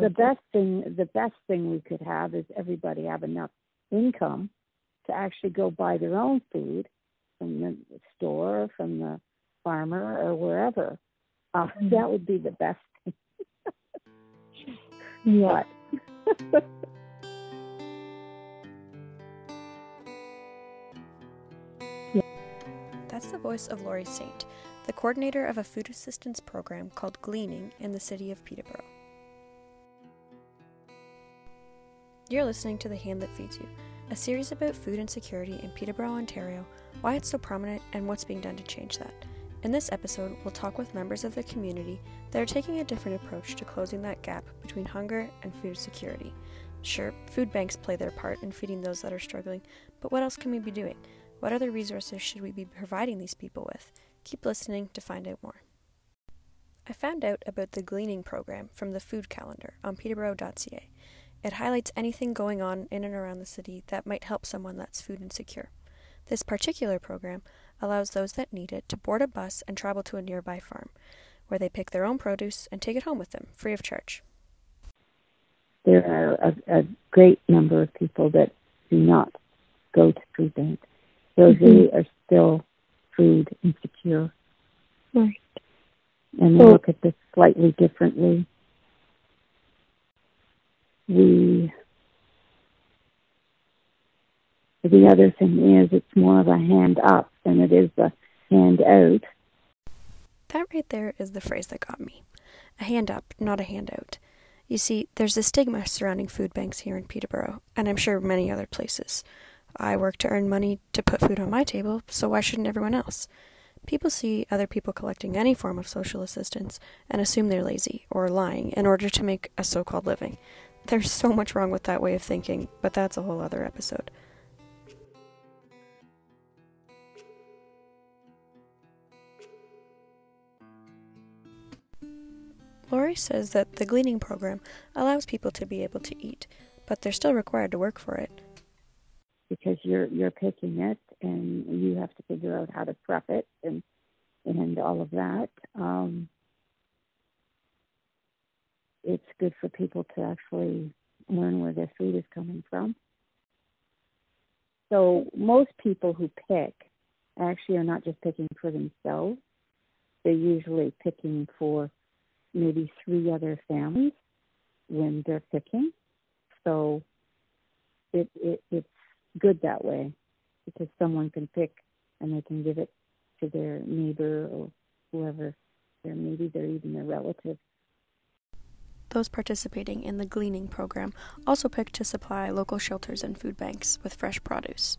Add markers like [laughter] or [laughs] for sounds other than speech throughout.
the best thing the best thing we could have is everybody have enough income to actually go buy their own food from the store, from the farmer, or wherever. Uh, mm-hmm. That would be the best thing. [laughs] [laughs] yeah. That's the voice of Laurie Saint, the coordinator of a food assistance program called Gleaning in the city of Peterborough. You're listening to The Hand That Feeds You, a series about food insecurity in Peterborough, Ontario, why it's so prominent, and what's being done to change that. In this episode, we'll talk with members of the community that are taking a different approach to closing that gap between hunger and food security. Sure, food banks play their part in feeding those that are struggling, but what else can we be doing? What other resources should we be providing these people with? Keep listening to find out more. I found out about the Gleaning program from the Food Calendar on peterborough.ca. It highlights anything going on in and around the city that might help someone that's food insecure. This particular program allows those that need it to board a bus and travel to a nearby farm, where they pick their own produce and take it home with them, free of charge. There are a, a great number of people that do not go to food banks. So mm-hmm. they are still food insecure. Right. And they look at this slightly differently the the other thing is it's more of a hand up than it is a hand out. That right there is the phrase that got me. A hand up, not a handout. You see, there's a stigma surrounding food banks here in Peterborough, and I'm sure many other places. I work to earn money to put food on my table, so why shouldn't everyone else? People see other people collecting any form of social assistance and assume they're lazy or lying in order to make a so called living. There's so much wrong with that way of thinking, but that's a whole other episode. Lori says that the gleaning program allows people to be able to eat, but they're still required to work for it. Because you're you're picking it and you have to figure out how to prep it and and all of that. Um, it's good for people to actually learn where their food is coming from. So most people who pick actually are not just picking for themselves. They're usually picking for maybe three other families when they're picking. So it, it it's good that way because someone can pick and they can give it to their neighbor or whoever. Or maybe they're even their relative. Those participating in the gleaning program also picked to supply local shelters and food banks with fresh produce.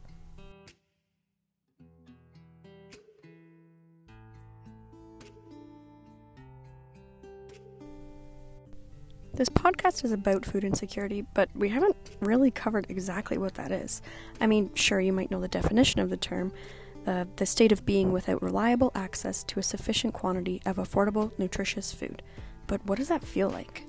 This podcast is about food insecurity, but we haven't really covered exactly what that is. I mean, sure, you might know the definition of the term uh, the state of being without reliable access to a sufficient quantity of affordable, nutritious food. But what does that feel like?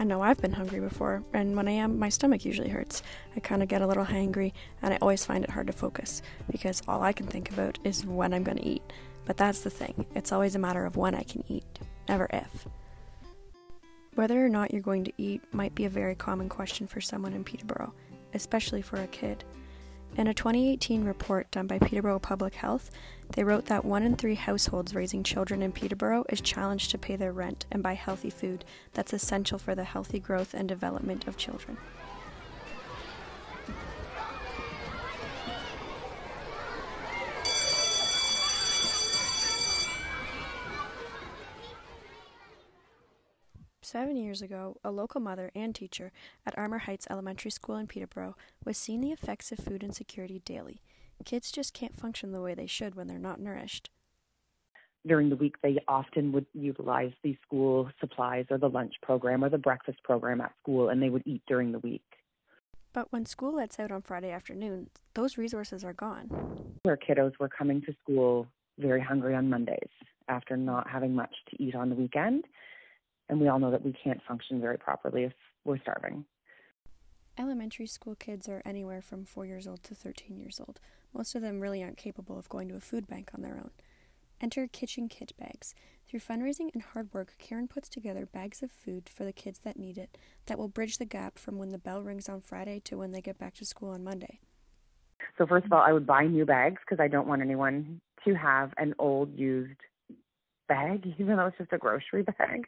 I know I've been hungry before, and when I am, my stomach usually hurts. I kind of get a little hangry, and I always find it hard to focus because all I can think about is when I'm going to eat. But that's the thing, it's always a matter of when I can eat, never if. Whether or not you're going to eat might be a very common question for someone in Peterborough, especially for a kid. In a 2018 report done by Peterborough Public Health, they wrote that one in three households raising children in Peterborough is challenged to pay their rent and buy healthy food that's essential for the healthy growth and development of children. Seven years ago, a local mother and teacher at Armour Heights Elementary School in Peterborough was seeing the effects of food insecurity daily. Kids just can't function the way they should when they're not nourished. During the week, they often would utilize the school supplies or the lunch program or the breakfast program at school, and they would eat during the week. But when school lets out on Friday afternoon, those resources are gone. Our kiddos were coming to school very hungry on Mondays after not having much to eat on the weekend and we all know that we can't function very properly if we're starving. Elementary school kids are anywhere from 4 years old to 13 years old. Most of them really aren't capable of going to a food bank on their own. Enter kitchen kit bags. Through fundraising and hard work, Karen puts together bags of food for the kids that need it that will bridge the gap from when the bell rings on Friday to when they get back to school on Monday. So, first of all, I would buy new bags because I don't want anyone to have an old, used bag, [laughs] even though it's just a grocery bag.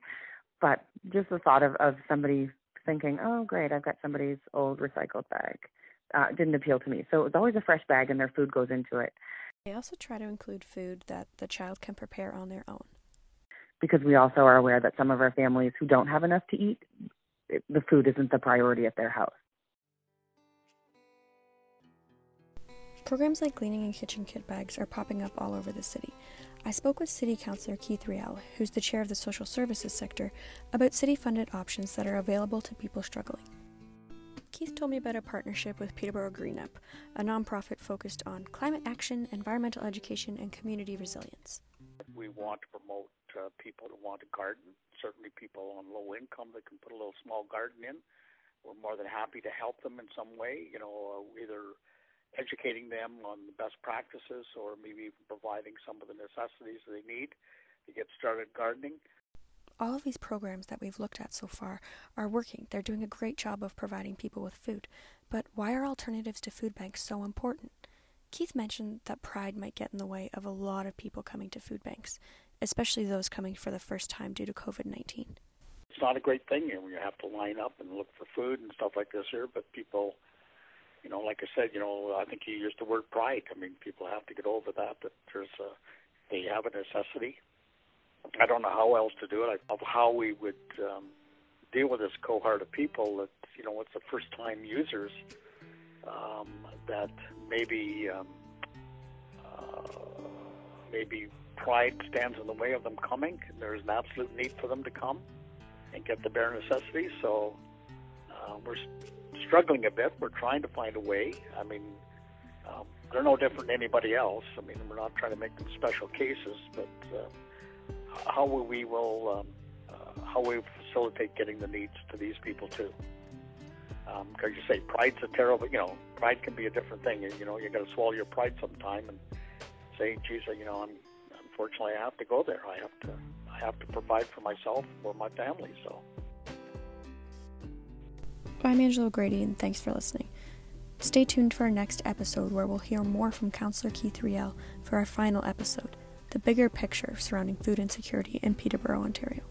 But just the thought of, of somebody thinking, oh, great, I've got somebody's old recycled bag, uh, didn't appeal to me. So, it's always a fresh bag and their food goes into it. They also try to include food that the child can prepare on their own because we also are aware that some of our families who don't have enough to eat, the food isn't the priority at their house. Programs like gleaning and kitchen kit bags are popping up all over the city. I spoke with City Councillor Keith Riel, who's the chair of the social services sector, about city funded options that are available to people struggling. Keith told me about a partnership with Peterborough Green Up, a nonprofit focused on climate action, environmental education, and community resilience. We want to promote uh, people that want a garden. Certainly, people on low income that can put a little small garden in. We're more than happy to help them in some way. You know, uh, either educating them on the best practices or maybe even providing some of the necessities they need to get started gardening. All of these programs that we've looked at so far are working. They're doing a great job of providing people with food. But why are alternatives to food banks so important? Keith mentioned that pride might get in the way of a lot of people coming to food banks especially those coming for the first time due to COVID 19? It's not a great thing you when you have to line up and look for food and stuff like this here, but people, you know, like I said, you know, I think you used the word pride. I mean, people have to get over that, that there's a, they have a necessity. I don't know how else to do it, of how we would um, deal with this cohort of people that, you know, it's the first time users um, that maybe, um, uh, maybe pride stands in the way of them coming. There's an absolute need for them to come and get the bare necessities. So uh, we're struggling a bit. We're trying to find a way. I mean, um, they're no different than anybody else. I mean, we're not trying to make them special cases, but uh, how will we will, um, uh, how we facilitate getting the needs to these people too. Because um, you say pride's a terrible, you know, pride can be a different thing. You, you know, you got to swallow your pride sometime and say, geez, you know, I'm unfortunately, I have to go there. I have to, I have to provide for myself or my family. So. I'm Angela Grady, and thanks for listening. Stay tuned for our next episode where we'll hear more from Councillor Keith Riel for our final episode, the bigger picture surrounding food insecurity in Peterborough, Ontario.